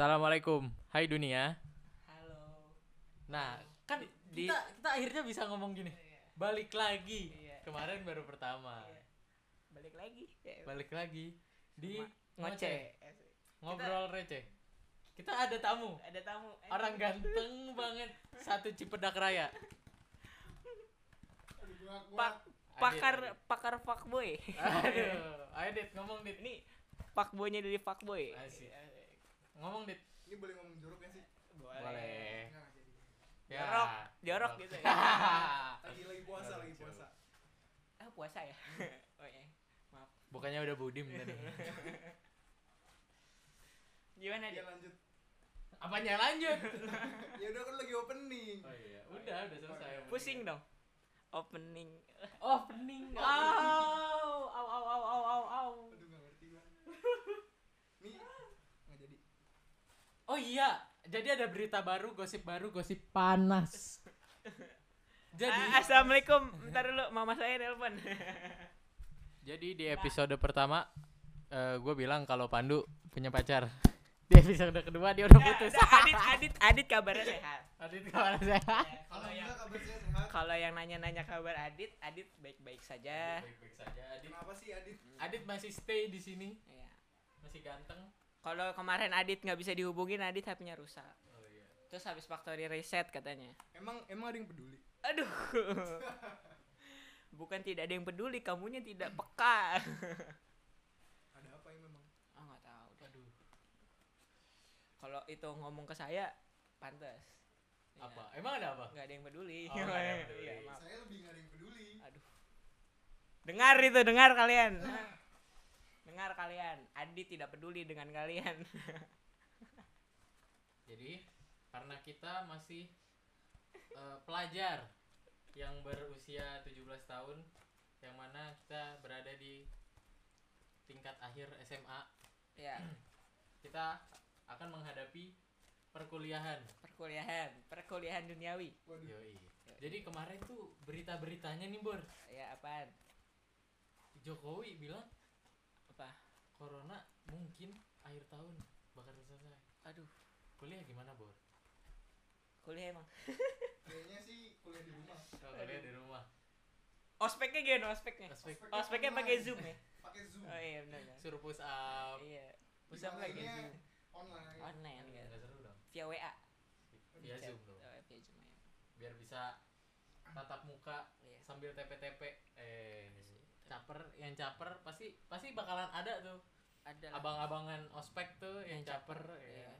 Assalamualaikum, Hai dunia. Halo. Nah, kan Di- kita kita akhirnya bisa ngomong gini. Balik lagi. Iya. Kemarin baru pertama. Iya. Balik lagi. Ya, Balik lagi di Ma- ngoceh. ngobrol receh. Kita ada tamu, Ada tamu. Eh, orang ganteng banget, satu Cipedak Raya. Pak pakar pakar fuckboy. Aduh, ayo Dit ngomong Dit. Ini fuckboynya dari fuckboy. Asik. Ngomong Dit. Ini boleh ngomong jorok gak sih? Boleh. Enggak, nggak jadi. Ya. Jorok, jorok gitu ya. Lagi lagi puasa, lagi puasa. Ah, puasa ya. oh iya. Maaf. Bukannya udah budim tadi. Gimana Ya dia? lanjut. Apanya lanjut? Ya udah kan lagi opening. Oh iya, udah udah selesai. Pusing dong. Opening. Opening. Au, au, au, au, au, au, au. Aduh gak ngerti gua. Oh iya, jadi ada berita baru, gosip baru, gosip panas. Jadi, Ah, Assalamualaikum. Bentar dulu, mama saya nelpon. jadi di episode pertama, gue bilang kalau Pandu punya pacar. Di episode kedua dia udah putus. Adit, Adit, Adit kabarnya sehat. Adit kabar sehat. Kalau Kalau yang kabar sehat. kalau yang nanya-nanya kabar Adit, Adit baik-baik saja. Baik-baik saja. Adit, Kenapa sih Adit? Adit masih stay di sini, Iya. masih ganteng. Kalau kemarin Adit nggak bisa dihubungin, Adit HP-nya rusak. Oh iya. Terus habis factory reset katanya. Emang emang ada yang peduli? Aduh. Bukan tidak ada yang peduli, kamunya tidak peka. Ada apa yang memang? Ah nggak tahu. deh. Aduh, Kalau itu ngomong ke saya, pantas. Iya. apa? Emang ada apa? Nggak ada yang peduli. Oh, ada yang peduli. Iya, maaf. Saya lebih nggak ada yang peduli. Aduh. Dengar itu, dengar kalian. Dengar kalian. Adit tidak peduli dengan kalian. Jadi karena kita masih eh, pelajar yang berusia 17 tahun yang mana kita berada di tingkat akhir SMA, ya, kita akan menghadapi perkuliahan. perkuliahan, perkuliahan duniawi. Waduh. Yoi. Jadi kemarin tuh berita-beritanya nih, Bor. Ya apaan? Jokowi bilang akhir tahun bakal selesai. Aduh, Kuliah gimana, Bor? kuliah emang. Kayaknya sih kuliah di rumah. Kalau kuliah di rumah. Ospeknya gimana ospeknya? Aspek Ospeknya pakai Zoom ya? Pakai Zoom. Oh iya benar. benar. suruh push up. Iya. Pusat Di mana pakai ini Zoom. Online. Online Nggak kan. seru dong. Via WA. Via Chat. Zoom dong. Oh, via Zoom ya. biar bisa tatap muka Iya. sambil TP-TP eh caper yang caper pasti pasti bakalan ada tuh Ada abang-abangan ospek tuh yang, Yang caper, Iya. ya.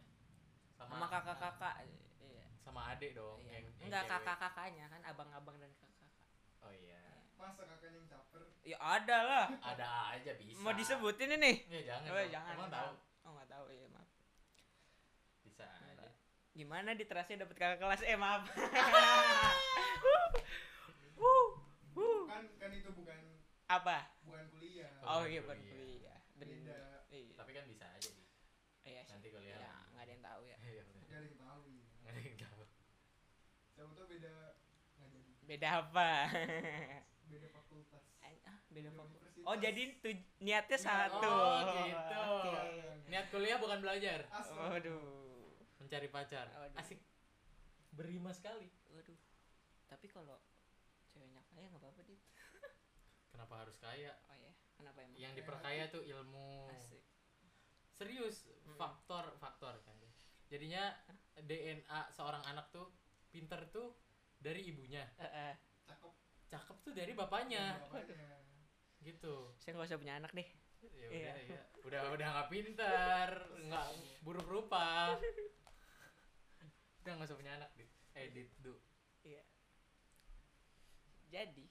Sama kakak-kakak. Iya. sama adik dong Iya. yang, yang Enggak kakak-kakaknya kan abang-abang dan kakak-kakak. oh iya Masa kakaknya yang caper? Ya ada lah. ada aja bisa Mau disebutin ini? ya jangan Oh, dong. jangan. emang tahu Oh, enggak tahu ya, maaf. bisa aja Gimana di terasnya dapat kakak kelas? Eh, maaf. Kan kan itu bukan Apa? bukan kuliah. Oh, bukan iya, bukan kuliah. kuliah. Beda. Bener. Iya. tapi kan bisa aja di Iya sih. nanti kuliah Ya, enggak ada yang tahu ya. Iya, bener. Gak ada yang tahu. Nggak ada yang tahu Siapa tahu beda nggak jadi. Beda apa? Beda fakultas. Ah, beda Beda fakultas. Oh, jadi tu niatnya satu. Oh, gitu. Oke. niat kuliah bukan belajar Asal. Waduh. mencari pacar Waduh. asik berima sekali Waduh. Tapi kalau ceweknya kaya nggak apa-apa dit. kenapa harus kaya Oh ya, kenapa emang? yang diperkaya tuh ilmu Asik. serius Mm. faktor faktor kan jadinya DNA seorang anak tuh pinter tuh dari ibunya Eh, eh. Cakep. cakep tuh dari bapaknya Bapaknya. gitu Saya nggak usah punya anak deh. ya Iya. udah ya udah udah nggak pinter nggak buruk rupa udah nggak usah punya anak dit edit du Iya. Jadi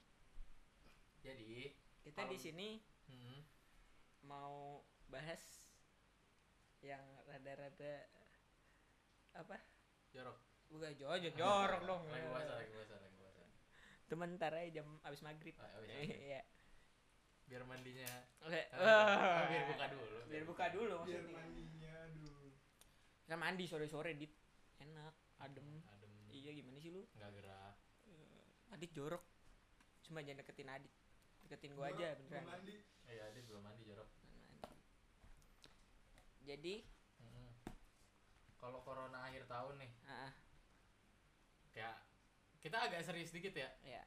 jadi kita di sini hmm, mau bahas yang rada-rada apa? jorok Bukan jorok, jorok dong. lagi puasa lagi puasa lagi puasa Temen ntar aja jam abis maghrib. Abis maghrib. Iya. biar mandinya Oke. Ah, biar buka dulu Biar buka dulu Biar maksudnya. mandinya aduh. Kan mandi sore-sore dit. Enak, adem. adem Iya gimana sih lu? nggak gerak Eh, Adit jorok. Cuma jangan deketin Adit. Deketin gua aja beneran. mandi. Iya dia belum mandi jorok. Jadi? Mm-mm. kalau corona akhir tahun nih Ah, kayak kita agak serius dikit ya. Ya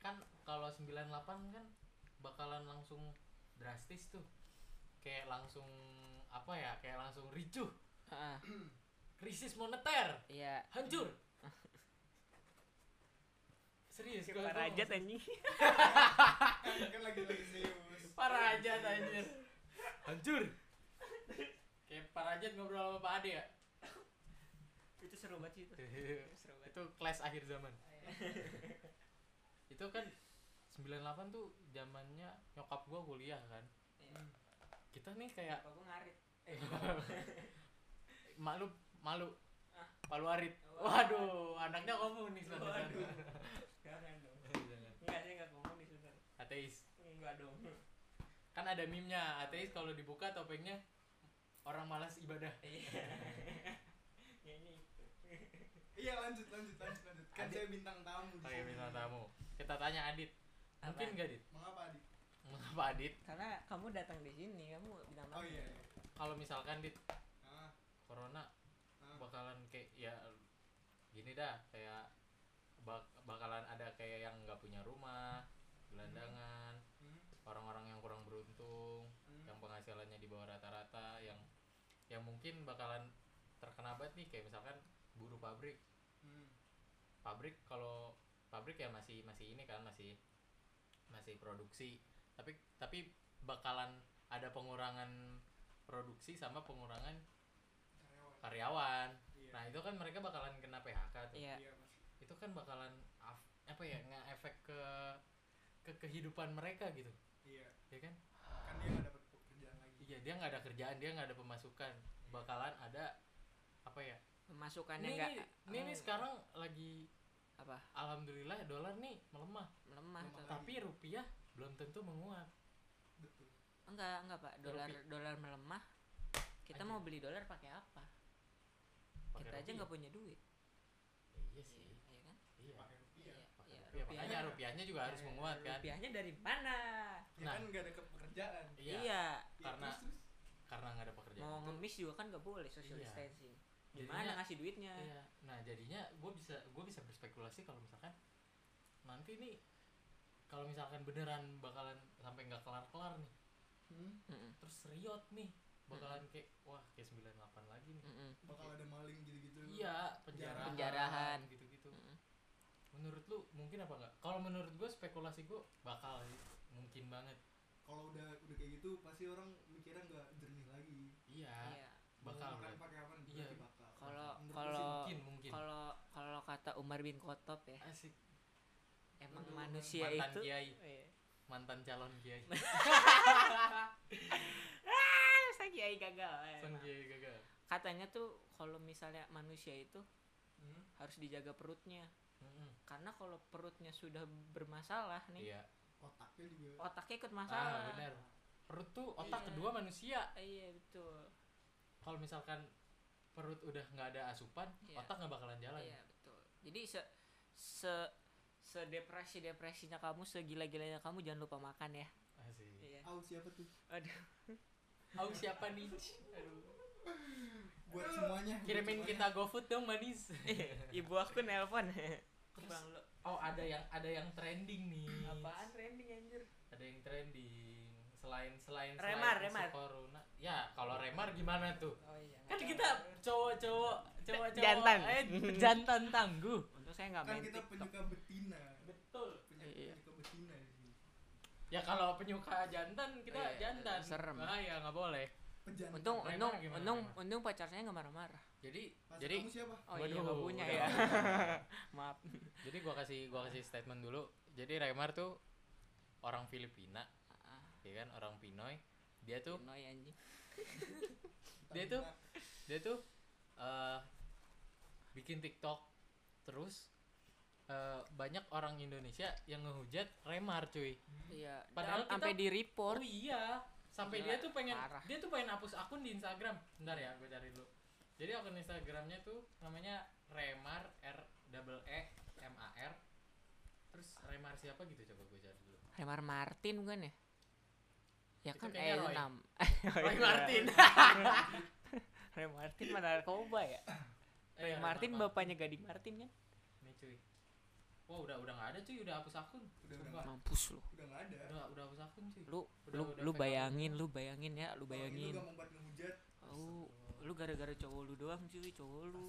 kan kalau 98 kan bakalan langsung drastis tuh. Kayak langsung apa ya kayak langsung ricuh. Ah, krisis moneter. Iya. Hancur serius gua Parajat ngomong anjing. Kan, lagi lagi serius. Parajat anjir. Hancur. Kayak Parajat ngobrol sama Pak Ade ya? Itu seru banget sih itu. Seru banget. Itu kelas akhir zaman. Itu kan 98 tuh zamannya nyokap gua kuliah kan. Iya. kita nih kayak Bapak gua ngarit. Eh malu malu. Ah. palu arit. Oh. waduh anaknya komunis kan Waduh. Jangan dong. Enggak sih enggak komunis bener ateis. Enggak dong. Kan ada meme-nya. Ateis kalau dibuka topengnya orang malas ibadah. Iya. Kayaknya itu iya lanjut lanjut lanjut lanjut. Kan Adit. saya bintang tamu Pakai sini. bintang tamu. Kita tanya Adit. Mungkin Apa? gak Adit? Mengapa adik mengapa Adit? Karena kamu datang di sini kamu bilang oh iya, iya. kalau misalkan Dit Ah, corona ah. bakalan kayak ya gini dah. Kayak bak- bakalan ada kayak yang nggak punya rumah gelandangan Hmm, orang-orang yang kurang beruntung hmm. yang penghasilannya di bawah rata-rata yang yang mungkin bakalan terkena banget nih kayak misalkan buruh pabrik Hmm. pabrik kalau pabrik ya masih masih ini kan masih masih produksi tapi tapi bakalan ada pengurangan produksi sama pengurangan Karyawan. karyawan Iya. nah itu kan mereka bakalan kena PHK tuh iya Iya, itu kan bakalan apa ya nge-efek ke ke kehidupan mereka gitu. Iya. ya kan? Kan dia nggak dapat pekerjaan lagi. iya dia nggak ada kerjaan dia nggak ada pemasukan. Bakalan ada apa ya pemasukannya ini enggak nih, ini nih sekarang lagi apa? Alhamdulillah dolar nih melemah. Melemah Melemah. tapi rupiah belum tentu menguat. Betul. enggak enggak pak. Dolar Rupi- dolar melemah. Kita Aja. mau beli dolar pakai apa? Pakai kita aja rupiah. nggak punya duit. Iya sih. Iya kan? Iya Pakai rupiah. pakai Iya, rupiah. makanya rupiahnya- rupiahnya juga harus menguat kan rupiahnya dari mana Ya Nah. kan nggak ada ke- pekerjaan. iya iya Ya, karena- terus, terus. karena nggak ada pekerjaan mau ngemis juga kan nggak boleh social Iya. distancing Jadinya- gimana ngasih duitnya Iya. Nah jadinya gue bisa gue bisa berspekulasi kalau misalkan nanti nih kalau misalkan beneran bakalan sampai nggak kelar kelar nih Hmm, terus riot nih bakalan kayak wah kayak 98 lagi nih bakal ada maling gitu-gitu. iya penjarahan Penjarahan. gitu. Menurut lu mungkin apa enggak kalau menurut gue spekulasi gue bakal sih. mungkin banget Kalau udah udah kayak gitu pasti orang mikirnya nggak jernih lagi. iya iya bakal pakai apa? Iya. Bakal. Kalau- kalau- kalau kalau kata Umar bin Khattab ya asik emang Aduh, manusia mantan itu kiai Iya. mantan calon kiai Masa kiai gagal Son emang. kiai gagal katanya tuh kalau misalnya manusia itu Hmm, harus dijaga perutnya Mm-mm. karena kalau perutnya sudah bermasalah nih iya. Otaknya juga. otaknya ikut ah masalah. benar perut tuh otak Iya. kedua manusia. Iya betul. Kalau misalkan perut udah nggak ada asupan Iya. otak nggak bakalan jalan. Iya betul. Jadi se se sedepresi depresinya kamu segila gilanya kamu jangan lupa makan ya. Asik. Iya. Au siapa tuh? aduh. Aku siapa nih? Aduh. Buat semuanya. kirimin kita GoFood dong manis. Ibu aku nelpon bang lo oh ada yang ada yang trending nih apaan trending anjir ada yang trending selain selain Remar, selain Remar. corona ya kalau remar gimana tuh oh iya kan kita cowok-cowok cowok-cowok Jantan. eh, jantan tangguh untung saya nggak Kan main kita TikTok. penyuka betina. betul Penyuka, Iya. penyuka betina ya kalau penyuka jantan kita Iya, jantan serem. bahaya nggak boleh Pejantan. untung Remar untung gimana, untung untung pacar saya nggak marah-marah. Jadi Pacar jadi kamu siapa? oh iya Waduh, nggak punya udah. ya. Maaf. Jadi gua kasih gua kasih statement dulu. Jadi Remar tuh orang Filipina Ah, ya kan? Orang Pinoy. Dia tuh Pinoy anjing. Dia tuh- dia tuh eh bikin TikTok. Terus eh, banyak orang Indonesia yang ngehujat Remar cuy. Iya Padahal sampai di report oh iya sampai Gila, dia tuh pengen parah. dia tuh pengen hapus akun di Instagram. Bentar ya gue cari dulu. Jadi akun Instagramnya tuh namanya Remar R double E M A R. Terus Remar siapa gitu? Coba gue cari dulu. Remar Martin bukan ya? Ya Itu kan kayaknya eh Roy. enam Roy Martin. Ray Martin mana narkoba ya? Eh, Ray Martin apa- bapaknya Gading Martin kan? Nih cuy. Wah udah udah nggak ada cuy, udah hapus akun. Udah mampus lu. Udah nggak ada. Udah udah hapus akun cuy. lu Udah- lu udah lu bayangin lu bayangin ya lu bayangin. ngehujat. Oh lu gara-gara cowok lu doang cuy cowok lu.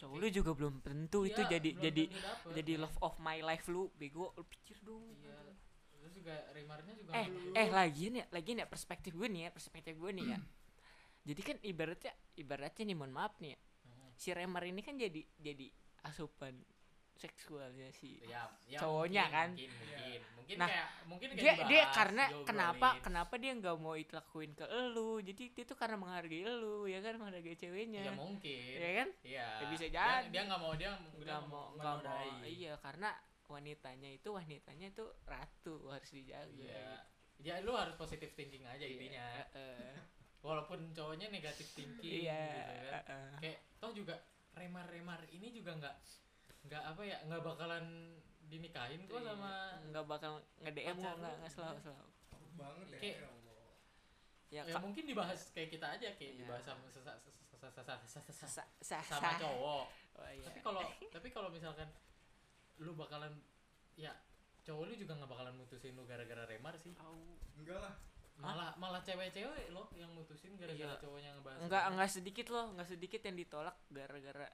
Cowok lu juga belum tentu itu Iya, jadi belum jadi dapet. jadi love of my life lu. Bego lu pikir dong. Iya. Terus juga remarnya juga eh nggak- eh lagian ya lagian ya perspektif gue nih ya perspektif gue nih ya. Jadi kan ibaratnya ibaratnya nih mohon maaf nih ya. Si Remar ini kan jadi jadi asupan seksualnya si ya, ya Cowoknya mungkin, kan? mungkin mungkin. Mungkin Nah, kayak mungkin kayak dia dia karena diobrolin. kenapa kenapa dia nggak mau itu lakuin ke elu? Jadi dia tuh karena menghargai elu ya kan? Menghargai ceweknya. Ya mungkin. Ya kan? Iya. Ya bisa jadi. dia nggak mau dia nggak mau nggak mau. iya karena wanitanya itu wanitanya itu ratu harus dijaga iya. ya lu harus positive thinking aja intinya. Heeh. walaupun cowoknya negatif thinking iya gitu kan. heeh. kayak toh juga remar-remar ini juga nggak nggak apa ya nggak bakalan dinikahin kok Iya. sama nggak bakal nge DM kok nggak nggak selalu. Selalu banget ya Kayak- ya ya, ya mungkin dibahas kayak kita aja kayak Iya. dibahas sama sama sa- cowok. Oh, iya. tapi kalau tapi kalau misalkan lu bakalan ya cowok lu juga nggak bakalan mutusin lu gara-gara remar sih. Enggak lah. Malah malah cewek-cewek loh yang mutusin gara-gara Iya. cowoknya ngebahas enggak enggak sedikit loh enggak sedikit yang ditolak gara-gara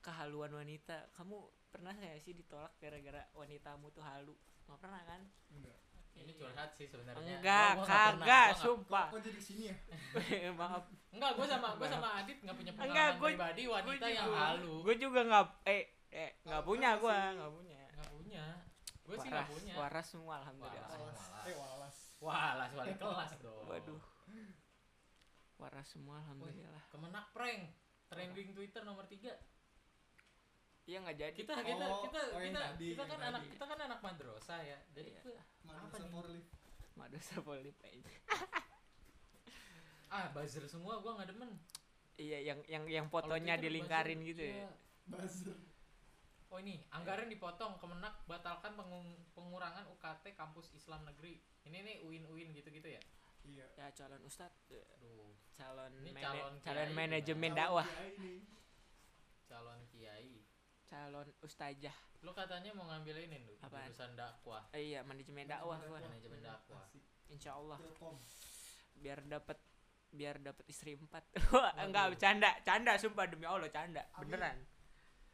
kehaluan wanita. Kamu pernah nggak sih ditolak gara-gara wanitamu tuh halu? Nggak pernah kan? Enggak. Ini curhat sih sebenarnya. Enggak kagak sumpah. Kok jadi sini ya? Maaf. Enggak gue sama gue sama Adit nggak punya Enggak, pengalaman gua- pribadi wanita Gua yang juga- halu. gue juga nggak eh eh nggak punya gue nggak punya. Nggak punya. Gue sih nggak waras punya. waras semua alhamdulillah. Waras. walas. Malas. eh walas. Wah lah wali kelas dong. Waduh. Waras semua alhamdulillah. Kemenak prank trending Twitter nomor tiga iya nggak jadi. Kita kita Oh, kita oh, kita tadi, kita kan tadi. anak kita kan anak madrasah ya. Jadi Iya. madrasah life madrasah aja ah buzzer semua gua nggak demen. Iya yang yang yang fotonya dilingkarin buzzer, gitu ya? iya. buzzer. Oh ini anggaran dipotong kemenak batalkan pengung- pengurangan UKT kampus Islam negeri. Ini nih UIN UIN gitu gitu ya? Iya. Ya calon ustad Aduh, calon Ini calon calon manajemen Calon dakwah calon calon ustazah. Lu katanya mau ngambil ini lu Apaan? jurusan dakwah. Eh, iya manajemen dakwah gua. Manajemen dakwah. Asik. insya Allah Telkom. biar dapat biar dapat istri empat. Wah, enggak bercanda canda sumpah demi Allah canda. Amin. beneran.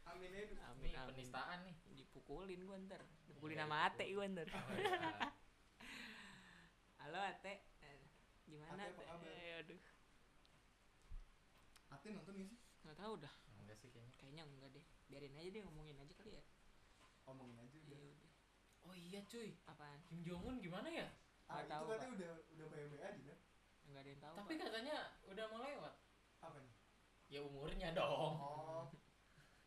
Amin amin ini amin. penistaan nih. Dipukulin gua ntar. Dipukulin Iya, sama ate gua ntar. Halo ate. Eh, gimana Ate, apa ate? kabar? Eh, aduh. Ate nonton gak sih? Nggak tahu dah sih kayaknya. Kayaknya enggak deh. Biarin aja deh ngomongin aja kali ya. Omongin aja iya udah. Oh iya cuy. Apaan? Kim Jong Un gimana ya? Ah Nggak itu tahu, katanya udah udah baik-baik aja kan? Enggak ada yang tahu tapi Pak. katanya udah mau lewat. Apa nih? Ya umurnya dong. Oh.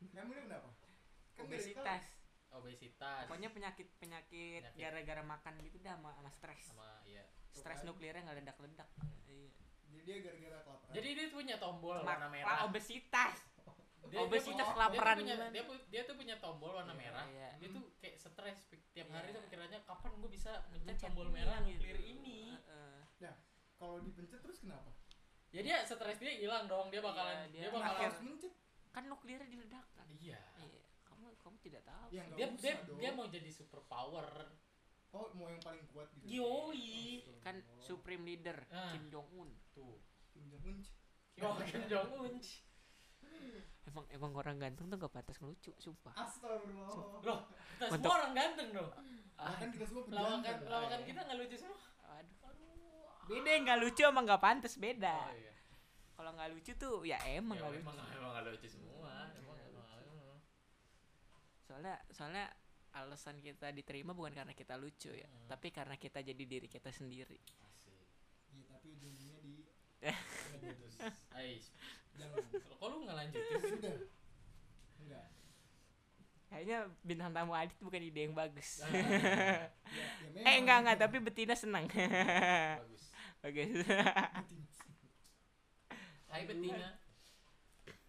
Emangnya kenapa? Kan nggak obesitas. obesitas. Pokoknya penyakit penyakit gara-gara makan gitu dah sama, sama stres. Sama iya. Stres kan. nuklirnya nggak ledak-ledak. Iya. Jadi dia gara-gara kelaparan. Jadi dia punya tombol warna Pak, merah obesitas dia, obesitas dia, punya- kelaparan dia, punya, dia, dia tuh punya tombol warna Iya, merah iya. dia tuh kayak stres tiap Iya. hari tuh pikirannya kapan gue bisa mencet Mencet tombol ini merah gitu. nuklir ini Heeh. kalau dipencet terus kenapa ya dia stres dia hilang dong dia bakalan Iya, dia, dia bakalan harus mencet kan nuklirnya diledakkan iya iya kamu kamu tidak tahu Ya, dia dia, dong. dia mau jadi super power oh mau yang paling kuat gitu Yoi. kan Astagfirullah. supreme leader Ah. Kim Jong Un tuh Kim Jong Un Oh, Kim Jong Un emang emang orang ganteng tuh gak pantas ngelucu sumpah. Astagfirullah. Loh kita Untuk- semua orang ganteng dong Lah kan kita semua lawakan pejantan. lawakan kita nggak lucu semua. Aduh beda yang nggak lucu emang nggak pantas beda. Oh, iya. kalau nggak lucu tuh ya emang Ya, nggak emang lucu. emang nggak lucu semua emang emang emang. soalnya soalnya alasan kita diterima bukan karena kita lucu ya Hmm. tapi karena kita jadi diri kita sendiri. Asik. Iya tapi ujung-ujungnya di Ais, jangan. Kok lu nggak lanjutin? Sudah enggak. Kayaknya bintang tamu Adit bukan ide yang bagus. Ah, ya, ya memang. eh enggak enggak tapi betina senang. Bagus. Bagus. Hai betina.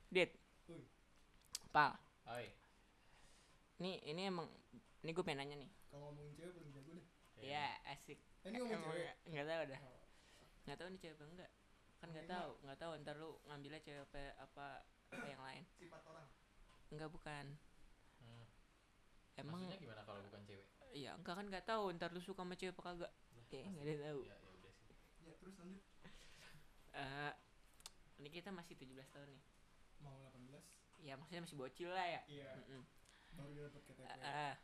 Dit. Pal. Oi ini ini emang ini gue pengen nanya nih. Kalau ngomongin cewek paling jago deh? Ya asik. Eh, ini ngomongin cewek? nggak- nggak tahu dah. Oh, nggak tahu nih cewek apa enggak kan nggak tahu nggak tahu ntar lu ngambilnya cewek apa apa apa yang lain sifat orang enggak bukan Hmm. emang Maksudnya gimana kalau bukan cewek? iya enggak kan nggak tahu ntar lu suka sama cewek apa kagak ya nggak ada tahu Ya, ya udah sih. ya terus lanjut Eh, ini kita masih 17 tahun nih mau 18 ya maksudnya masih bocil lah ya iya Mm-mm. baru dapat KTP Ah, ah.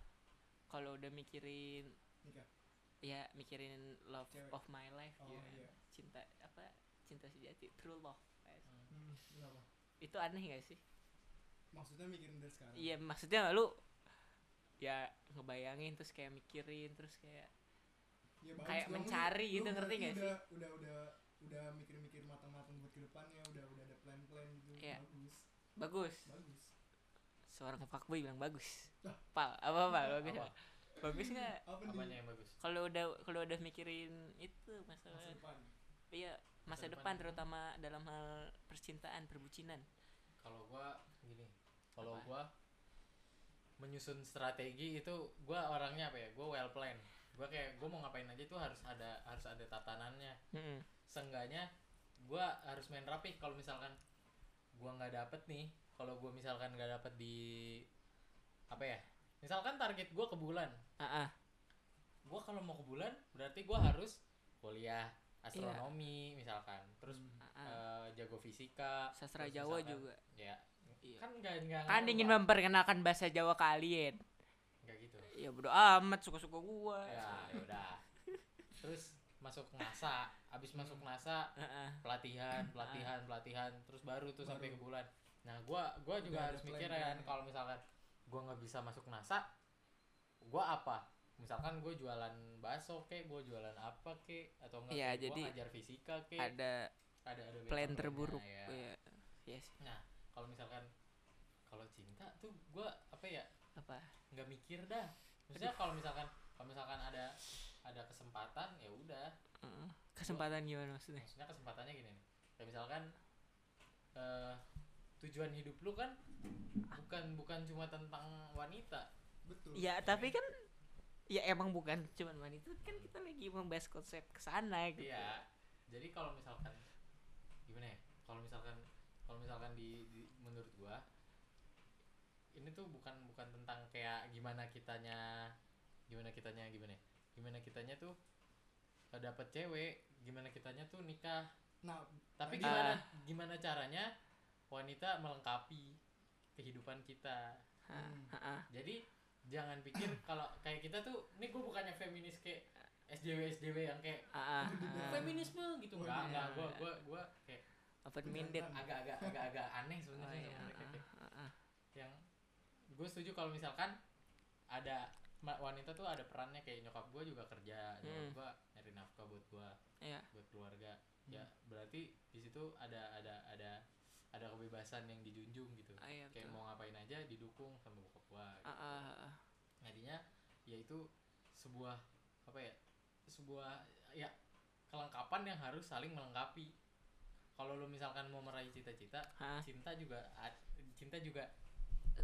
kalau udah mikirin nikah ya mikirin love Cewek. of my life oh ya. iya cinta apa cinta sejati true love hmm, kenapa? Itu aneh gak sih? Maksudnya mikirin dari sekarang? Iya maksudnya lu ya ngebayangin terus kayak mikirin terus kayak Ya, bagus kayak lu- mencari lu gitu, ngerti berarti nggak sih? udah, udah udah udah mikir-mikir matang-matang buat ke depannya udah udah ada plan-plan gitu. Iya. bagus. Bagus. Bagus. Seorang fuckboy bilang bagus. Lah. pal apa pal? Bagus Apa? bagus nggak? Apa Apanya yang bagus? kalau udah kalau udah mikirin itu masalah masa depan. Iya masa, depan, depan. terutama dalam hal percintaan perbucinan Kalau gua gini, kalau gua menyusun strategi itu gua orangnya apa ya? Gua well plan. Gua kayak gua mau ngapain aja tuh harus ada harus ada tatanannya. Mm-mm. Seenggaknya gua harus main rapi kalau misalkan gua nggak dapet nih, kalau gua misalkan nggak dapet di apa ya? Misalkan target gua ke bulan. ah ah. Gua kalau mau ke bulan berarti gua harus kuliah astronomi misalkan. Terus ah. eh, jago fisika sastra Jawa misalkan- juga. ya. Iya. kan nggak nggak kan ngaruh, ingin memperkenalkan bahasa Jawa kalian nggak gitu. Ya bodo amat suka-suka gua. Ya ya udah. Terus masuk NASA. Abis masuk NASA Ah, ah. pelatihan pelatihan. Pelatihan terus baru tuh sampai ke bulan. Nah gua gua juga Udah harus mikir kan kalau misalkan gua nggak bisa masuk NASA gua apa misalkan gue jualan bakso kek gue jualan apa kek atau enggak Iya, gue jadi ngajar fisika kek ada ada ada plan terburuk. ya. Iya. Iya sih. nah kalau misalkan kalau cinta tuh gua apa ya apa? nggak mikir dah. Maksudnya kalau misalkan kalau misalkan ada ada kesempatan ya udah. Kesempatan gimana maksudnya? maksudnya kesempatannya gini nih. Kayak misalkan eh tujuan hidup lu kan bukan bukan cuma tentang wanita. Betul. Ya tapi kan ya emang bukan. Cuman wanita kan kita lagi membahas konsep ke sana gitu. Iya. Jadi kalau misalkan gimana ya? Kalau misalkan kalau misalkan di, di- menurut gua ini tuh bukan bukan tentang kayak gimana kitanya gimana kitanya gimana ya? gimana kitanya tuh eh, dapet cewek gimana kitanya tuh nikah. Nah tapi Tadi- gimana gimana caranya wanita melengkapi kehidupan kita. Hmm. jadi jangan pikir kalau kayak kita tuh ini gue bukannya feminis kayak SJW SJW yang kayak Ah, ah, ah. feminisme gitu Oh, enggak iya. enggak gue gue gue kayak open minded agak-agak agak-agak aneh oh, sebenarnya iya, sama mereka kayak ah, ah. yang gue setuju kalau misalkan ada wanita tuh ada perannya kayak nyokap gue juga kerja nyokap Hmm. gue nyari nafkah buat gue Iya. buat keluarga Hmm. ya berarti di situ ada ada ada ada kebebasan yang dijunjung gitu Ah, iya, kayak betul. mau ngapain aja didukung sama bokap gua Ah, ah, ah. jadinya ya itu sebuah apa ya sebuah ya kelengkapan yang harus saling melengkapi kalau lu misalkan mau meraih cita-cita Hah? cinta juga cinta juga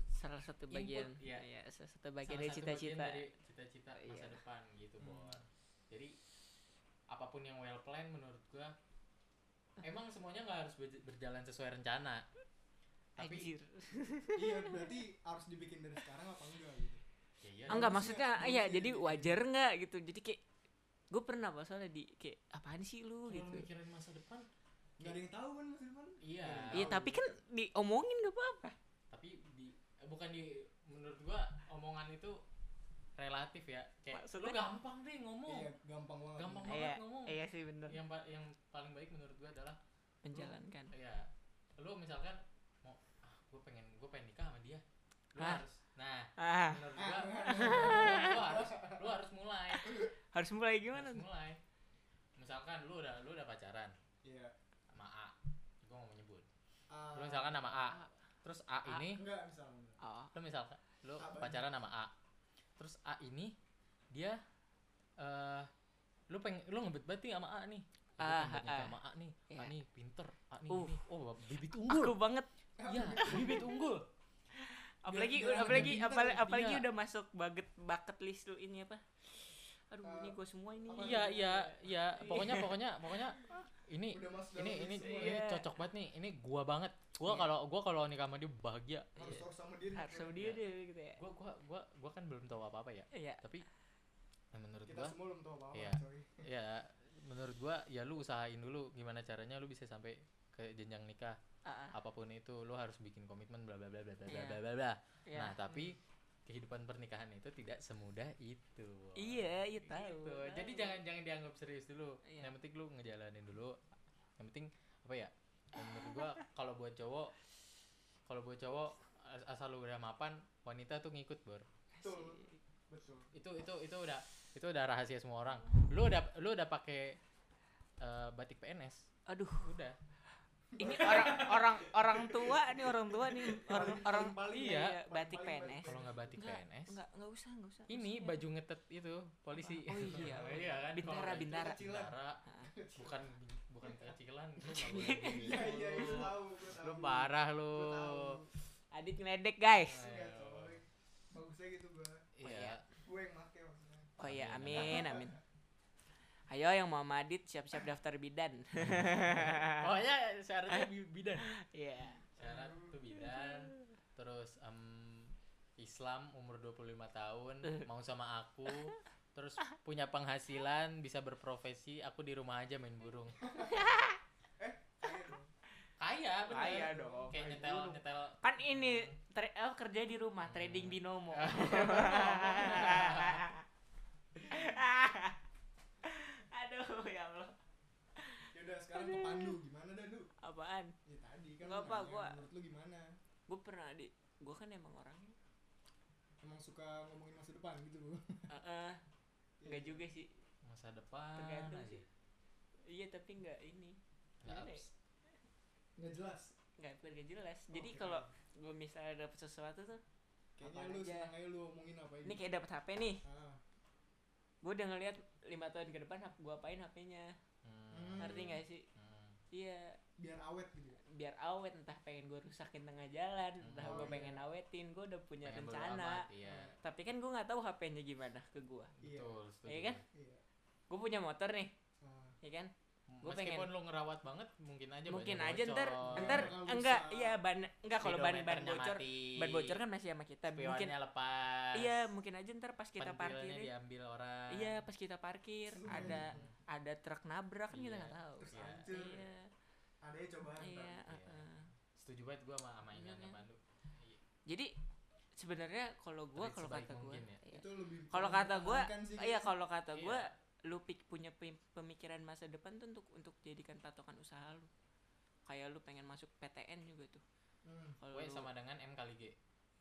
salah satu Input, bagian iya. ya salah satu bagian salah dari cita-cita cita-cita masa Iya. depan gitu Hmm. Bon. jadi apa pun yang well plan menurut gua emang semuanya nggak harus berj- berjalan sesuai rencana. Tapi Anjir. iya berarti harus dibikin dari sekarang apa enggak gitu? Ya iya. Enggak Harusnya- maksudnya iya jadi jadi- wajar nggak gitu? Jadi kayak gue pernah pak soalnya di kayak apaan sih lu? Kalau gitu. mikirin masa depan nggak ada yang tahu kan masa depan? Iya. Iya tapi gitu. kan diomongin gak apa-apa. Tapi di eh, bukan di menurut gua omongan itu relatif ya. Kayak lu Maksudnya? gampang deh ngomong. Iya gampang banget. Gampang gitu. banget iya ngomong. iya sih bener. Yang pa- yang paling baik menurut gua adalah menjalankan. ya lu misalkan mau ah gue pengen gue pengen nikah sama dia. Lu Ah. harus nah ah. menurut gua ah, lu, lu harus lu harus mulai. Harus mulai gimana harus tuh? mulai. Misalkan lu udah lu udah pacaran iya. sama A gue mau menyebut Ah, lu misalkan sama A terus A A. ini enggak misalnya. Oh. Lu misalkan lu A pacaran sama A terus A ini dia eh lu pengen lu ngebet banget nih sama A nih. Ah, ah. sama A nih. A Iya. nih pinter A nih Uh. ini. Oh bibit aku unggul. banget. Iya bibit unggul. Apalagi biar anak apalagi apalagi, apalagi udah masuk bucket bucket list lu ini apa? Aduh Eh, ini gue semua ini. iya iya iya. Pokoknya pokoknya pokoknya ini ini ini ini Iya. cocok banget nih. Ini gua banget. Gua Iya. kalau gua kalau nikah sama dia bahagia. Harus harus sama dia harus sama Fred. dia deh gitu ya. Gua gua gua gua kan belum tahu apa apa ya. Iya. Tapi eh, menurut kita gua semua belum tahu apa apa Iya. coy. Ya menurut gua ya lu usahain dulu gimana caranya lu bisa sampai ke jenjang nikah. Ah, ah, apa pun itu lu harus bikin komitmen bla bla bla bla bla bla Iya. bla bla. Bla iya. nah tapi kehidupan pernikahan itu tidak semudah itu. Iya iya tahu. Gitu. jadi tahu. jangan jangan dianggap serius dulu. Iya. yang penting lu ngejalanin dulu. Yang penting apa ya yang menurut gua kalau buat cowok kalau buat cowok as- asal lu udah mapan wanita tuh ngikut bor. Betul. Itu itu itu udah itu udah rahasia semua orang. Lu udah lu udah pakai eh, batik PNS aduh. Udah ini orang orang orang tua nih orang tua nih. Orang Paling- orang paling- iya, iya. batik paling PNS. kalau nggak batik Nggak, PNS. enggak enggak usah enggak usah. Ini Maksudnya- baju ngetet itu polisi. Oh iya. iya kan Bintara, bintara. bintara. Bukan bukan kecilan lu nggak iya iya gitu. itu tahu lu parah lu. Adit ngeledek guys. Bagusnya gitu gua. Iya. Gue yang make maksudnya. Oh iya amin amin ayo yang mau sama Adit siap-siap daftar bidan. Oh ya syaratnya bi- bidan. Iya. Syarat tuh bidan. Terus em, Islam umur 25 tahun mau sama aku. Terus punya penghasilan bisa berprofesi aku di rumah aja main burung. Kaya dong. kaya bener. Kaya dong. kayak nyetel burung. nyetel. Kan ini tra- oh, kerja di rumah trading binomo aduh ya Allah ya udah sekarang ke Pandu gimana dah lu apaan? Ya tadi kan Nggak apa, gua- menurut lu gimana? gue pernah di gue kan emang orangnya emang suka ngomongin masa depan gitu bu. Heeh. nggak juga sih. Masa depan Tergantung aja. sih. iya tapi nggak ini. Nggak ya? jelas. Nggak nggak jelas. Jadi Oke. kalau gue misalnya dapet sesuatu tuh kayaknya lu aja. senang aja lu ngomongin apa ini kayak dapet HP nih. Ah. gue udah ngeliat lima tahun ke depan gue apain HP-nya Hmm, ngerti nggak sih hmm. iya biar awet gitu ya biar awet entah pengen gue rusakin tengah jalan entah Oh, gue iya. pengen awetin gue udah punya Pengen rencana amat, iya tapi kan gue nggak tahu HP-nya gimana ke gue Iya. betul. Iya kan? iya gue punya motor nih ah. ya kan Gua meskipun pengen- lu ngerawat banget mungkin aja mungkin aja ntar bocor. ntar Kalau enggak bisa iya ban enggak kalau ban ban bocor mati, ban bocor kan masih sama kita mungkin spionnya lepas iya mungkin aja ntar pas kita pentilnya parkir diambil orang iya pas kita parkir Seru ada ada truk nabrak kan kita Iya. nggak tahu terus Iya. iya ada ya cobaan iya ntar. Iya. heeh. setuju banget gua sama sama ini Iya sama? Pandu jadi sebenarnya kalau gua Treat kalau kata gua mungkin ya. iya. itu lebih kalau kata sih iya kalau kata gua Iya. Lu pik- punya pem- pemikiran masa depan tuh untuk untuk jadikan patokan usaha lu. Kayak lu pengen masuk PTN juga tuh. Hmm, kalau sama dengan M kali G.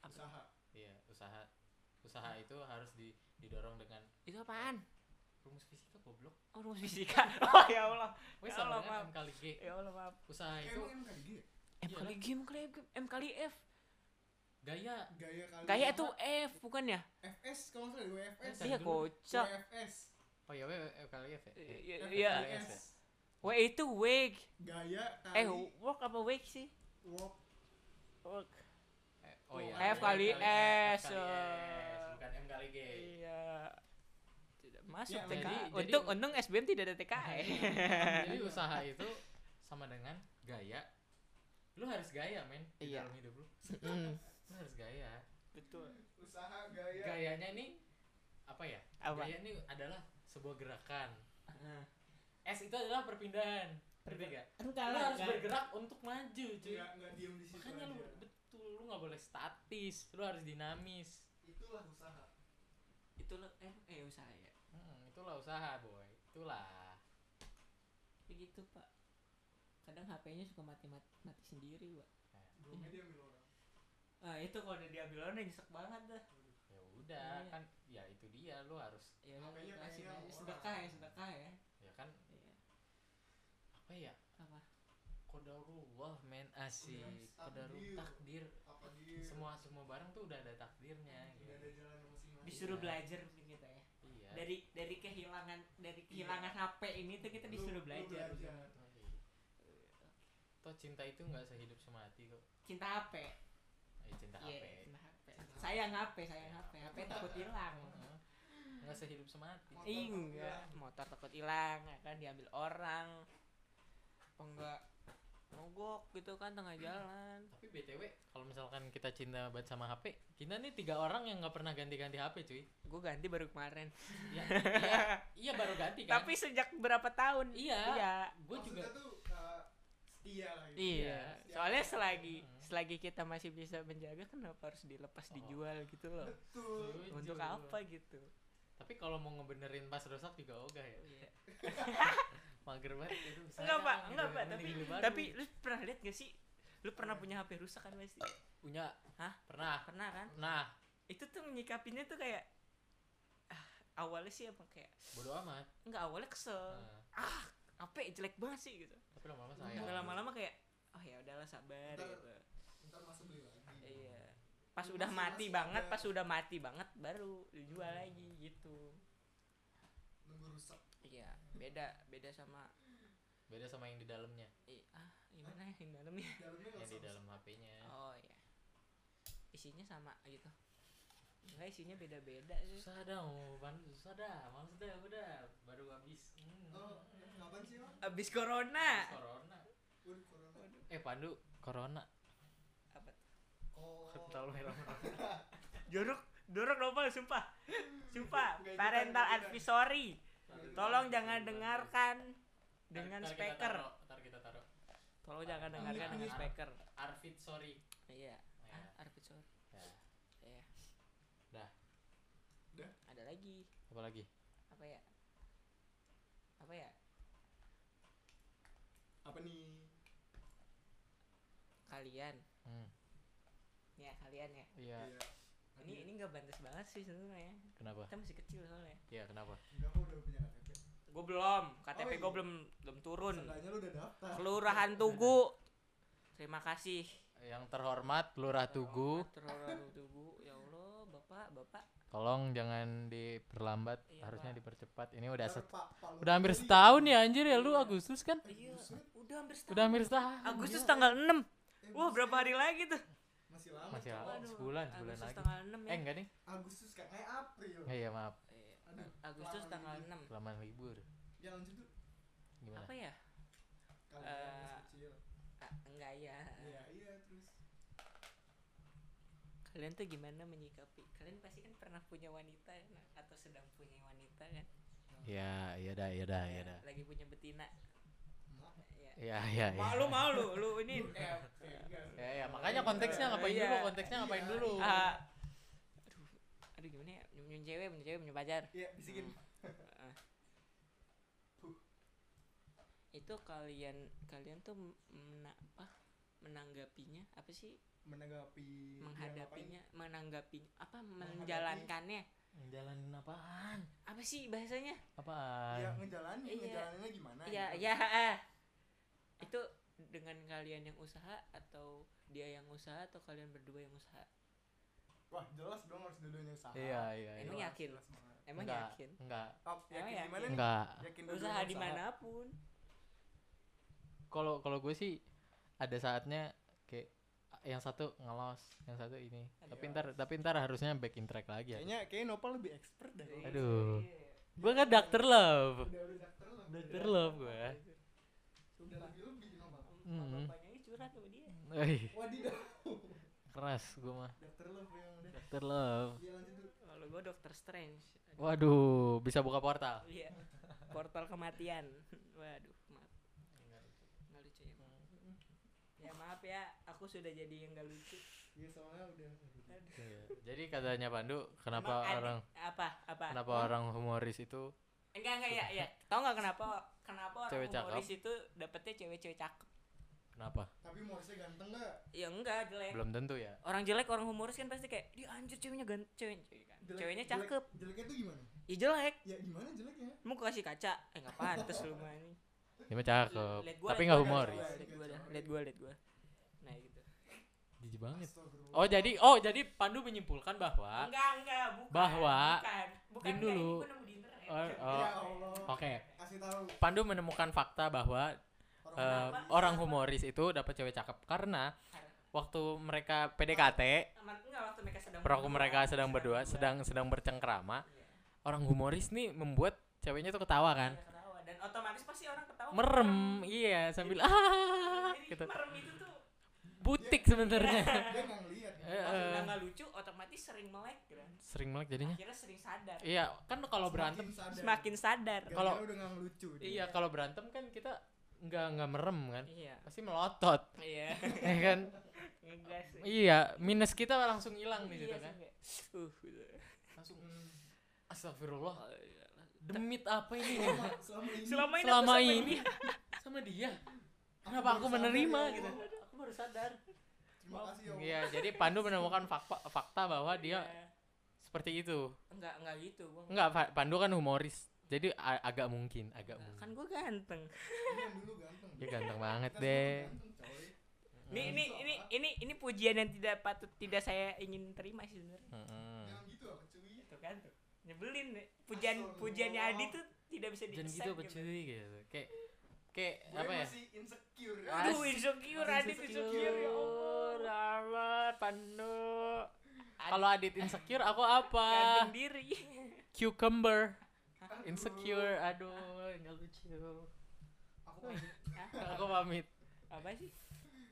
Apa- usaha. Iya usaha. Usaha itu harus di, didorong dengan itu apaan? Rumus fisika goblok. Oh rumus fisika. Oh ya Allah. Weh, Ya sama Allah, dengan maaf. M kali G. Ya Allah maaf. Usaha itu M kali G ya? M Iya. kali G M kali F M kali F. Gaya. Gaya kali apa? tuh F bukan ya? FS kalau nggak salah WFS iya dulu. kocak. WFS oh ya W M kali F ya Eh, iya F- iya. ya? W itu wig. Gaya kali. Eh work apa wig sih? Work work Eh, oh iya. F kali S, kali eh. S bukan M kali G. Iya. Tidak masuk Ya, TK jadi- untung jadi- untung SBM tidak ada TKE jadi usaha itu sama dengan gaya. Lu harus gaya men di Iya. dalam hidup lu. Lu harus gaya. Betul. Usaha gaya. Gayanya ini apa ya? Apa? gaya ini adalah sebuah gerakan. S itu adalah perpindahan. Enggak lu harus bergerak untuk maju cuy. Nggak nggak diem di situ makanya lu aja. betul lu nggak boleh statis lu harus dinamis. Itulah usaha. Itu lo eh eh usaha ya? Hmm, itulah usaha boy. Itulah. Kayak gitu pak. Kadang HP-nya suka mati mati, mati sendiri pak. Belum Iya. dia ambil orang. Ah itu kalau udah diambil orang nyesek banget dah. ya udah Iya. kan ya itu dia lu harus ya kasih orang. sedekah ya sedekah ya. Ya kan? Iya. Apa ya? Apa? Kodarullah men. Asik. Udah, kodarullah takdir. semua semua barang tuh udah ada takdirnya gitu. udah ada jalan masing-masing. Disuruh Iya. belajar mungkin kita ya. Iya. Dari dari kehilangan dari kehilangan HP ini tuh kita Lu- disuruh lu belajar. belajar. Toh cinta itu nggak sehidup semati kok. cinta HP Eh, cinta iya HP. cinta HP sayang HP sayang HP HP takut hilang. Nggak sehidup semati. Enggak hilang. motor takut hilang ya kan diambil orang apa enggak mogok gitu kan tengah jalan Tapi BTW kalau misalkan kita cinta banget sama HP, kita nih tiga orang yang nggak pernah ganti-ganti HP cuy. gue ganti baru kemarin Iya, iya, iya baru ganti kan. tapi sejak berapa tahun Iya. iya gue juga tuh gitu. iya Setiap soalnya selagi Hmm. selagi kita masih bisa menjaga kenapa harus dilepas Oh. dijual gitu loh Betul. Untuk apa gitu Tapi kalau mau ngebenerin pas rusak juga ogah ya. Iya. Mager banget itu. enggak pak enggak pak tapi tapi lu pernah lihat gak sih lu pernah punya HP rusak kan pasti punya Hah? pernah. pernah kan Nah, itu tuh menyikapinya tuh kayak ah, awalnya sih emang kayak bodo amat. enggak awalnya kesel Nah, ah HP jelek banget sih gitu tapi lama-lama Iya. sayang. Nggak lama-lama kayak oh ya udahlah sabar Ntar- gitu Ntar masa beli lagi. iya pas Masih- udah mati masih banget ada. pas udah mati banget baru dijual lagi gitu Nunggu rusak. iya beda beda sama Beda sama yang di dalamnya, i- ah gimana ya yang dalamnya Dalamnya yang di dalam HP-nya. oh iya isinya sama gitu enggak isinya beda-beda sih Susah dah mau susah dah. Males dah udah baru habis. Hmm. Oh, ngapain sih, abis corona Corona. Waduh, corona. Eh Pandu, corona. apa? Oh. Terlalu merah jorok jorok nopal sumpah sumpah parental advisory tolong jangan dengarkan dengan speaker Ntar kita taruh. tolong jangan dengarkan dengan speaker Arvid sorry. iya Ya. ah Arvid sorry Ya. iya Dah. Dah. ada lagi Apa lagi? apa ya apa ya Apa nih? kalian Hmm. ya kalian ya Iya. Iya. ini ini nggak bantes banget sih sebenarnya Kenapa? kita masih kecil soalnya Iya, kenapa? Enggak kok udah punya KTP. gue belum KTP Oh, gue iya. belum belum turun lu udah daftar. kelurahan Tugu terima kasih Yang terhormat Lurah Tugu, terlalu Tugu ya Allah bapak bapak tolong jangan diperlambat, Iya, harusnya Pak. dipercepat. Ini udah set, Pak- Pak udah hampir setahun ya anjir ya lu Agustus kan? Eh, iya buset. udah hampir setahun Udah hampir setahun. Agustus Gila. tanggal 6 Eh, wah berapa hari lagi tuh Masih lama. Masih lama. Waduh, sebulan, sebulan Agustus lagi. tanggal 6 ya Eh enggak nih? Agustus kan eh April. Eh, iya maaf, Eh, Aduh, Agustus tanggal lagi. 6 kelamaan libur. Ya lanjut tuh. Gimana? apa ya Kalian Eh, masih kecil. Ah, enggak ya Iya, iya terus. Kalian tuh gimana menyikapi kalian pasti kan pernah punya wanita ya, atau sedang punya wanita kan Ya, iya dah, iya dah, iya Ya, dah. lagi punya betina ya Iya, iya, iya. malu malu lu ini. Ya, ya, makanya konteksnya ngapain Iya. dulu? Konteksnya ngapain dulu? Ah, aduh aduh gimana ya punya cewek punya cewek punya pacar Iya, bisikin. Ah. itu kalian kalian tuh mena, menanggapinya apa sih Menanggapi menghadapinya menanggapinya apa menjalankannya Ngejalanin apaan? apa sih bahasanya. Apaan? Ya ngejalanin, Iya. ngejalaninnya gimana? Iya, gitu. ya, ah. itu dengan kalian yang usaha atau dia yang usaha atau kalian berdua yang usaha Wah, jelas dong harus dua-duanya usaha. Iya, iya, Emang iya. Jelas, yakin? jelas banget. emang Enggak, yakin Enggak. Oh, Emang yakin yakin? gimana nih? Enggak. Yakin usaha di mana pun Kalau kalau gue sih ada saatnya kayak yang satu ngelos, yang satu ini. Tapi Iya. ntar tapi ntar harusnya back in track lagi ya. Kayaknya kayaknya Nopal lebih expert dah. Aduh. Iya. Gue kan Dr. Love. Udah udah dokter lah. Dr. Love gue. Udah Sumpah. lebih lebih Nopal. Hmm. bapaknya ini curhat sama dia Wadidaw. keras gue mah. Dokter love yang udah. Dr. Love. Iya lanjut dulu. kalau gue dokter strange Aduh. Waduh, bisa buka portal. iya portal kematian waduh maaf nggak lucu ya ya maaf ya aku sudah jadi yang nggak lucu Iya soalnya udah. Iya. Jadi katanya Pandu, kenapa Emang orang apa apa kenapa Hah? orang humoris itu enggak enggak ya ya tau nggak kenapa kenapa orang Cewek cakep. humoris itu dapetnya cewek-cewek cakep kenapa? Tapi Morrisnya ganteng gak? ya enggak jelek Belum tentu ya. orang jelek orang humoris kan pasti kayak dia anjir ceweknya ganteng cewek, cewek kan. ceweknya cakep jeleknya tuh gimana? ya jelek Ya gimana jeleknya? mau kasih kaca eh nggak pantas lu mah ini Dia mah cakep, gua, tapi nggak humoris. liat gua dah liat gua liat gua nah gitu Jijik banget. Oh jadi oh jadi Pandu menyimpulkan bahwa enggak enggak bukan Bahwa- bukan dulu. Oh, Ya oh, Allah. oke. Kasih tahu Pandu menemukan fakta bahwa orang Kenapa? orang humoris itu dapat cewek cakep karena waktu mereka PDKT, waktu mereka sedang berdua, mereka sedang berdua, sedang sedang bercengkrama, Iya. orang humoris nih membuat ceweknya tuh ketawa kan. Otomatis pasti orang ketawa merem iya sambil ah gitu. merem itu tuh. Butik sebenarnya. dia nggak ngeliat kan? udah nggak lucu otomatis sering melek gitu sering melek jadinya? Akhirnya sering sadar. Iya kan kalau berantem Semakin sadar. semakin sadar. Kalau- udah nggak dia. iya kalau berantem kan kita nggak nggak merem kan? Iya. Pasti melotot. Iya. Ya kan? Ngegas. Iya minus kita langsung hilang di situ Iya, kan? uh gitu. langsung Hmm. astagfirullah. Oh, iya. Demit apa ini? Selama selama ini. Selama ini selama aku sama ini dia. sama dia? Aku kenapa aku sadar menerima ya gitu? Aku baru sadar. Terima kasih ya iya jadi Pandu menemukan fakta fakta bahwa dia Iya. seperti itu. Enggak enggak gitu gua enggak Pa- Pandu kan humoris. Jadi agak mungkin agak kan mungkin. gua ganteng. Ini yang dulu ganteng. Dia ganteng banget deh. ganteng, ini Hmm. ini ini ini ini pujian yang tidak patut tidak saya ingin terima sih sebenarnya. Jangan gitu apa cuy. Itu kan tuh nyebelin nih. Pujian pujiannya Adi tuh tidak bisa jangan di gitu. apa cuy gitu. Kayak kayak gue apa ya? masih insecure. Aduh insecure Masih Adit insecure. insecure ya Allah. Pandu. Adit kalau Adit insecure aku apa? Ganteng diri cucumber. Aduh. insecure aduh nggak lucu. Aku pamit. aku pamit. Apa sih?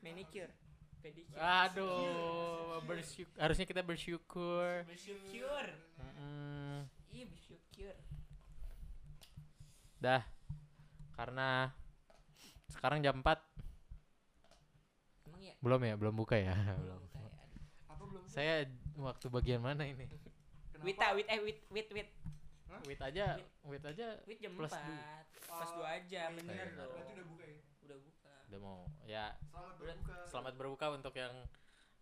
Manicure pedicure aduh bersyukur. Harusnya kita bersyukur. Bersyukur. Mm-mm. iya bersyukur. Dah. Karena sekarang jam 4 emang ya belum ya? Belum buka ya? Belum kayak apa belum saya waktu bagian mana ini? Kenapa? wit wit eh wit wit wit. Wait aja. Wait aja wit jam Plus empat. du- pas dua aja Oh, iya. bener dong. berarti udah buka ya? Udah buka udah mau ya selamat Udah. berbuka. selamat berbuka untuk yang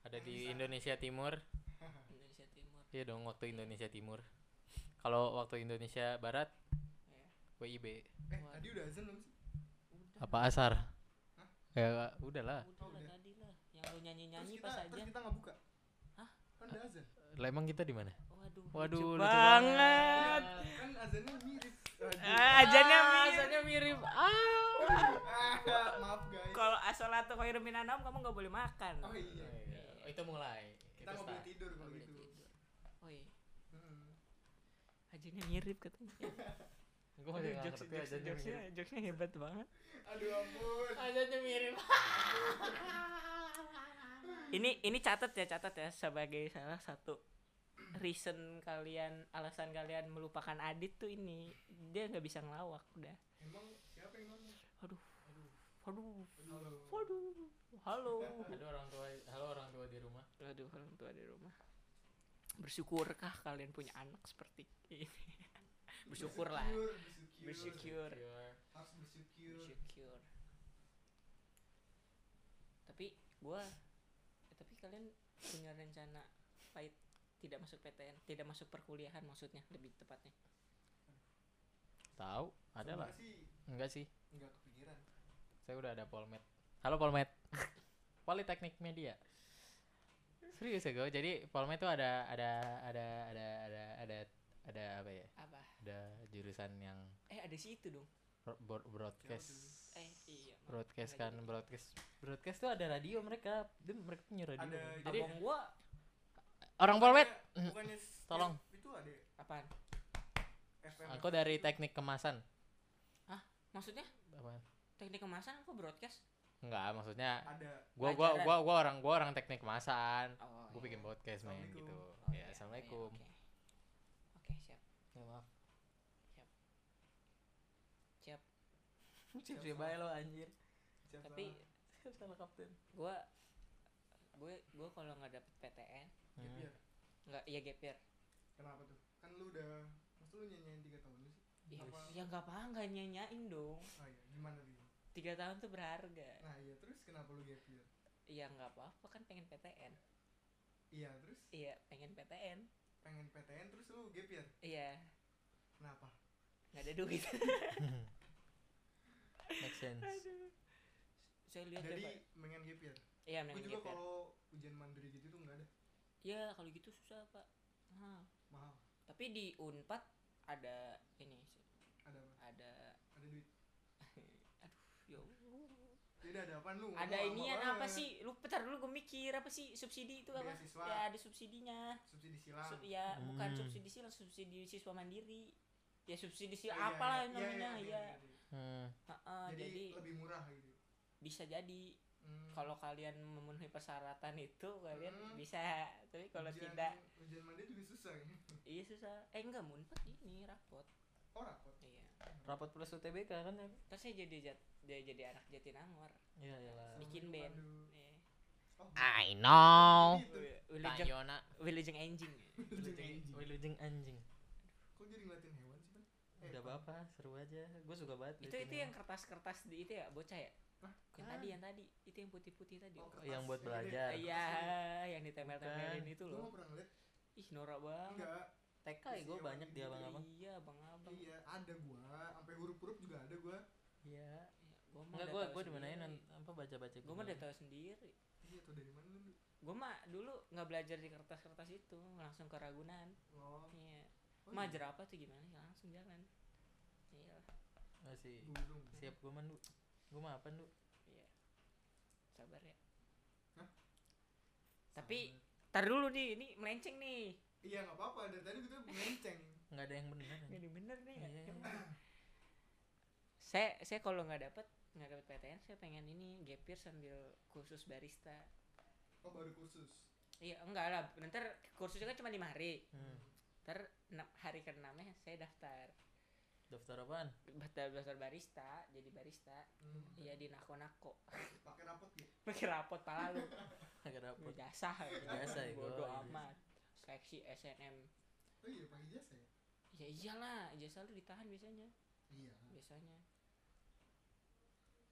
ada di. Indonesia Timur. Indonesia Timur. Iya dong waktu Indonesia Timur. Kalau waktu Indonesia Barat ya WIB eh tadi udah azan belum sih? Udah. Apa asar? Hah? ya udahlah udah lah. Udah. tadi lah. Yang lu nyanyi terus nyanyi kita pas terus aja kita nggak buka? Hah? kan udah azan. Lah emang kita di mana? Waduh. Waduh lucu lucu banget. Kan azannya mirip. Ah, ajannya Ah, mirip. ajannya mirip. Ah. Ah, maaf guys. Kalau asolatu khairum minan naum kamu nggak boleh makan. Oh iya. Oh, itu mulai. Kita Itu nggak boleh tidur kalau gitu. oh iya. Hmm. ajannya mirip katanya. Gua masih nggak ngerti ajannya mirip. jokesnya hebat banget. Aduh ampun. Ajannya mirip. Ini ini catat ya catat ya sebagai salah satu reason kalian alasan kalian melupakan Adit tuh ini. Dia nggak bisa ngelawak udah. Emang siapa yang ngomong aduh. Aduh. Aduh. Halo. Waduh. Halo. Ada orang tua halo orang tua di rumah. Aduh orang tua di rumah. Bersyukurkah kalian punya anak seperti ini? Bersyukur lah bersyukur. Bersyukur. Harus bersyukur. Bersyukur. Tapi gua eh, tapi kalian punya rencana pahit tidak masuk PTN tidak masuk perkuliahan maksudnya lebih tepatnya. Tahu ada lah. sih. Enggak sih. Nggak kepikiran. Saya udah ada polmed. Halo polmed. Politeknik media. Serius ya gue jadi polmed tuh ada ada ada ada ada ada ada apa ya? Apa? Ada jurusan yang eh ada sih itu dong. Bro- bro- broadcast. Eh iya broadcast kan broadcast. Broadcast tuh ada radio mereka. Dia mereka punya radio. Ada jadi abang gua orang Bukannya- bukannya s- Tolong. yang itu ada apaan? FM aku dari teknik kemasan. Maksudnya? Apaan? teknik kemasan? Apa broadcast? Enggak maksudnya ada gua gua gua gua orang gua orang teknik kemasan. Oh gue bikin podcast Assalamualaikum. gitu. Oh, ya iya, assalamualaikum. oke. Oke siap. Ya, maaf. Siap. Siap. Siap. Aja lo anjir. Siapa? tapi salah kapten. gua gue kalau nggak dapet PTN Gap Hmm. year. nggak iya gap year. Kenapa tuh? Kan lu udah mas lu nyanyiin tiga tahun lu sih? Ya, Apa? ya nggak apa nggak nyanyain dong. Oh iya gimana tiga tahun tuh berharga. Nah iya terus kenapa lu gap year? Iya nggak apa-apa kan pengen PTN iya terus? Iya pengen PTN pengen PTN terus lu gap year? Iya. Kenapa? Nggak ada duit. Make sense. Saya lihat ya jadi pengen gap year iya gue juga year kalau ujian mandiri gitu tuh nggak ada. Ya kalau gitu susah pak. Mahal. mahal. Tapi di unpad ada ini sih. Ada apa? Ada ada duit. Aduh ya Allah. tidak ada apa lu? Ada inian banget. apa sih? Lu petar dulu gue mikir apa sih? Subsidi itu apa? Beasiswa. ya ada subsidinya. Subsidi silang. Su- ya bukan Hmm. subsidi silang subsidi siswa mandiri. Ya subsidi Oh, silang iya, apalah iya, namanya iya, ya iya, iya, iya. Hmm. Heeh, jadi, jadi lebih murah gitu. Bisa jadi Hmm. kalau kalian memenuhi persyaratan itu kalian Hmm. bisa tapi kalau Ujian- tidak ujian mandi juga susah ya iya susah eh enggak munpet ini rapot oh rapot iya Rapat plus UTBK kan ya? terus saya jadi jat, dia jadi anak Jatinangor Iya iyalah. bikin band. Iya. oh, I know. gitu. Wilujeng. Wilujeng anjing. Wilujeng anjing. kok jadi ngeliatin hewan sih? Eh, Udah apa seru aja. Gue suka banget. itu itu yang kertas-kertas di itu ya bocah ya Hah? yang Kan. tadi yang tadi. Itu yang putih-putih tadi. Oh, kertas. yang buat gede. belajar. iya yang ditempel-tempelin itu loh. Nggak pernah ngeliat. Ih norak banget. Enggak TK ya gue Iya, banyak di gitu. abang-abang. iya. Abang-abang. Iya ada gua. Sampai huruf-huruf juga ada gua. Iya. gue mah Enggak gue gue dimanain sendiri. apa baca-baca gue mah udah tahu sendiri. Iya tuh dari mana lu? Gue mah dulu nggak belajar di kertas-kertas itu. Langsung ke Ragunan. Oh. Iya. Oh mah iya. jerapah tuh gimana? Ya langsung jalan. Iya. Masih siap gue mandu. Gue mah apa lu? iya sabar ya Hah? tapi tar dulu nih ini melenceng nih iya nggak apa-apa dari tadi tuh melenceng Enggak ada yang benar. anjing. ini bener nih ya. Iya. saya saya kalau nggak dapet nggak dapet PTN saya pengen ini gap year sambil kursus barista oh baru kursus iya enggak lah ntar kursusnya kan cuma lima hari Hmm. ntar hari ke enamnya saya daftar Daftar apaan? daftar daftar barista jadi barista. Hmm. iya di nako nako pakai rapot ya? Pakai rapot pala lu. Agak dapet. jasa Jasa ya, bodoh gua. amat. Seksi SNM oh iya pakai jasa ya? Ya iyalah jasa lu ditahan biasanya. Iya. Biasanya.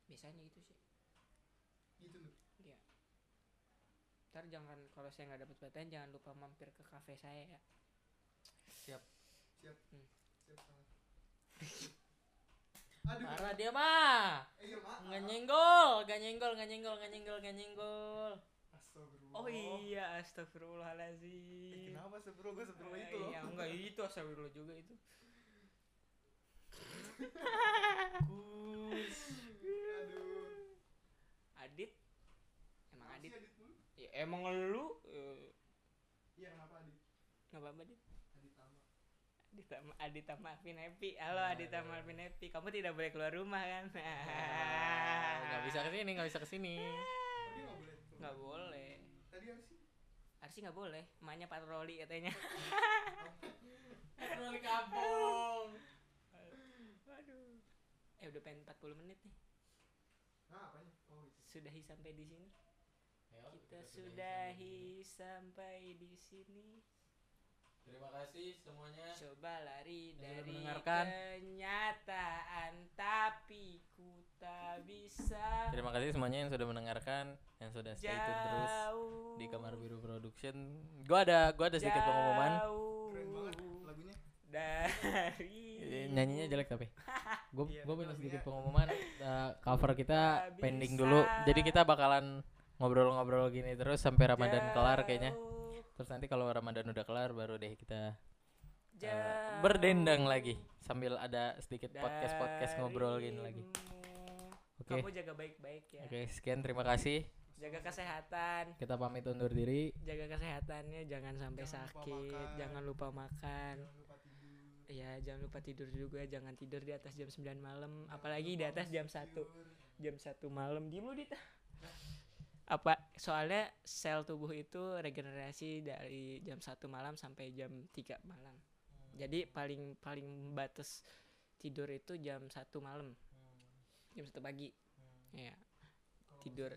Biasanya gitu sih. Gitu lu? Iya. Ntar jangan kalau saya nggak dapet PTN jangan lupa mampir ke kafe saya ya. Siap. siap. Hmm. siap banget aduh. Marah dia mah. eh, iya maaf Nggak nyenggol, nggak nyenggol, nggak nyenggol, nggak nyenggol, nggak nyenggol. astagfirullah. Oh iya eh, astagfirullahaladzim kenapa astagfirullah gua astagfirullah Eh, itu. iya, enggak itu astagfirullah juga itu. Kus. aduh. Adit? Emang Masih Adit? ya, emang lu eh, iya kenapa adit? Apa-apa Adit Adita, Adita Malvin Happy. Halo Aduh. Adita Malvin Happy. Kamu tidak boleh keluar rumah kan? Ah, Nggak bisa ke sini, nggak bisa ke sini. oh dia nggak boleh tadi harus sih? Arsi nggak boleh. Emaknya patroli katanya. Patroli kampung. aduh. Eh udah pengen 40 menit nih. Nah apanya? Oh itu sudahi sampai di sini. Ayo, kita sudahi sudahi sampai di sini Terima kasih semuanya. coba lari dari mendengarkan. kenyataan tapi ku tak bisa Terima kasih semuanya yang sudah mendengarkan, yang sudah stay tune terus jauh di Kamar Biru Production. Gua ada gua ada sedikit pengumuman. jauh keren banget lagunya dari Eh, Nyanyinya jelek tapi. Gue Iya, gue tapi punya sedikit pengumuman eh, cover kita pending dulu. Jadi kita bakalan ngobrol-ngobrol gini terus sampai Ramadan kelar kayaknya. Terus nanti kalau Ramadan udah kelar baru deh kita eh, jauh berdendang lagi sambil ada sedikit podcast-podcast ngobrol gini lagi. Oke. kamu jaga baik-baik ya Oke, sekian terima kasih. jaga kesehatan Kita pamit undur diri. jaga kesehatannya jangan sampai Jangan lupa sakit makan. jangan lupa makan jangan lupa tidur ya jangan lupa tidur juga jangan tidur di atas jam 9 malam Jangan apalagi di atas jam masuk 1 tidur. jam 1 malam diem lu dit apa soalnya sel tubuh itu regenerasi dari jam 1 malam sampai jam 3 malam. Jadi paling paling batas tidur itu jam 1 malam. Jam 1 pagi. Ya Kalau Tidur.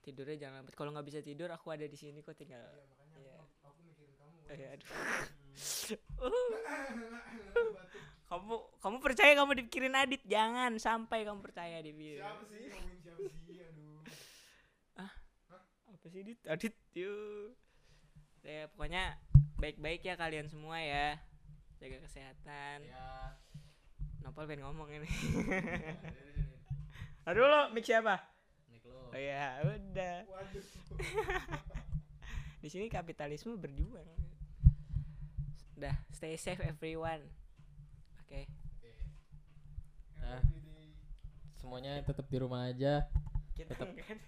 tidurnya jangan lambat. Kalau nggak bisa tidur aku ada di sini kok tinggal. Iya makanya aku, aku mikirin kamu. Aduh, kamu kamu percaya kamu dipikirin Adit? Jangan sampai kamu percaya di siapa sih? Ngomongin siapa sih? aduh apa sih Dit Adit yuk ya pokoknya baik-baik ya kalian semua ya jaga kesehatan Ya. Nopal pengen ngomong ini aduh lo mic siapa Nik lo. oh ya udah di sini kapitalisme berjuang udah stay safe everyone oke Ah. Everyday. Semuanya tetap di rumah aja. Kita enggak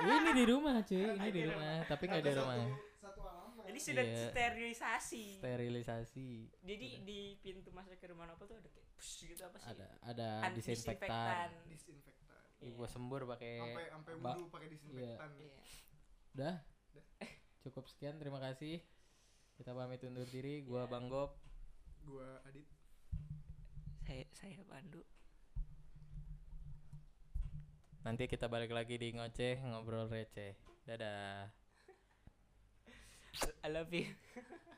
Ini di rumah cuy, ini di rumah, tapi nggak di Satu- rumah. satu alamat. Ini sudah Iya. sterilisasi. Sterilisasi. jadi di pintu masuk ke rumah Nopal tuh ada kayak push gitu apa sih? Ada ada An- disinfektan. Disinfektan. Gua sembur pakai sampai sampai wudhu pakai disinfektan. Iya. udah cukup sekian terima kasih. Kita pamit undur diri. Gua Ya. Bang Gop. Gua Adit. Saya saya Pandu nanti kita balik lagi di ngoceh ngobrol receh. Dadah. I love you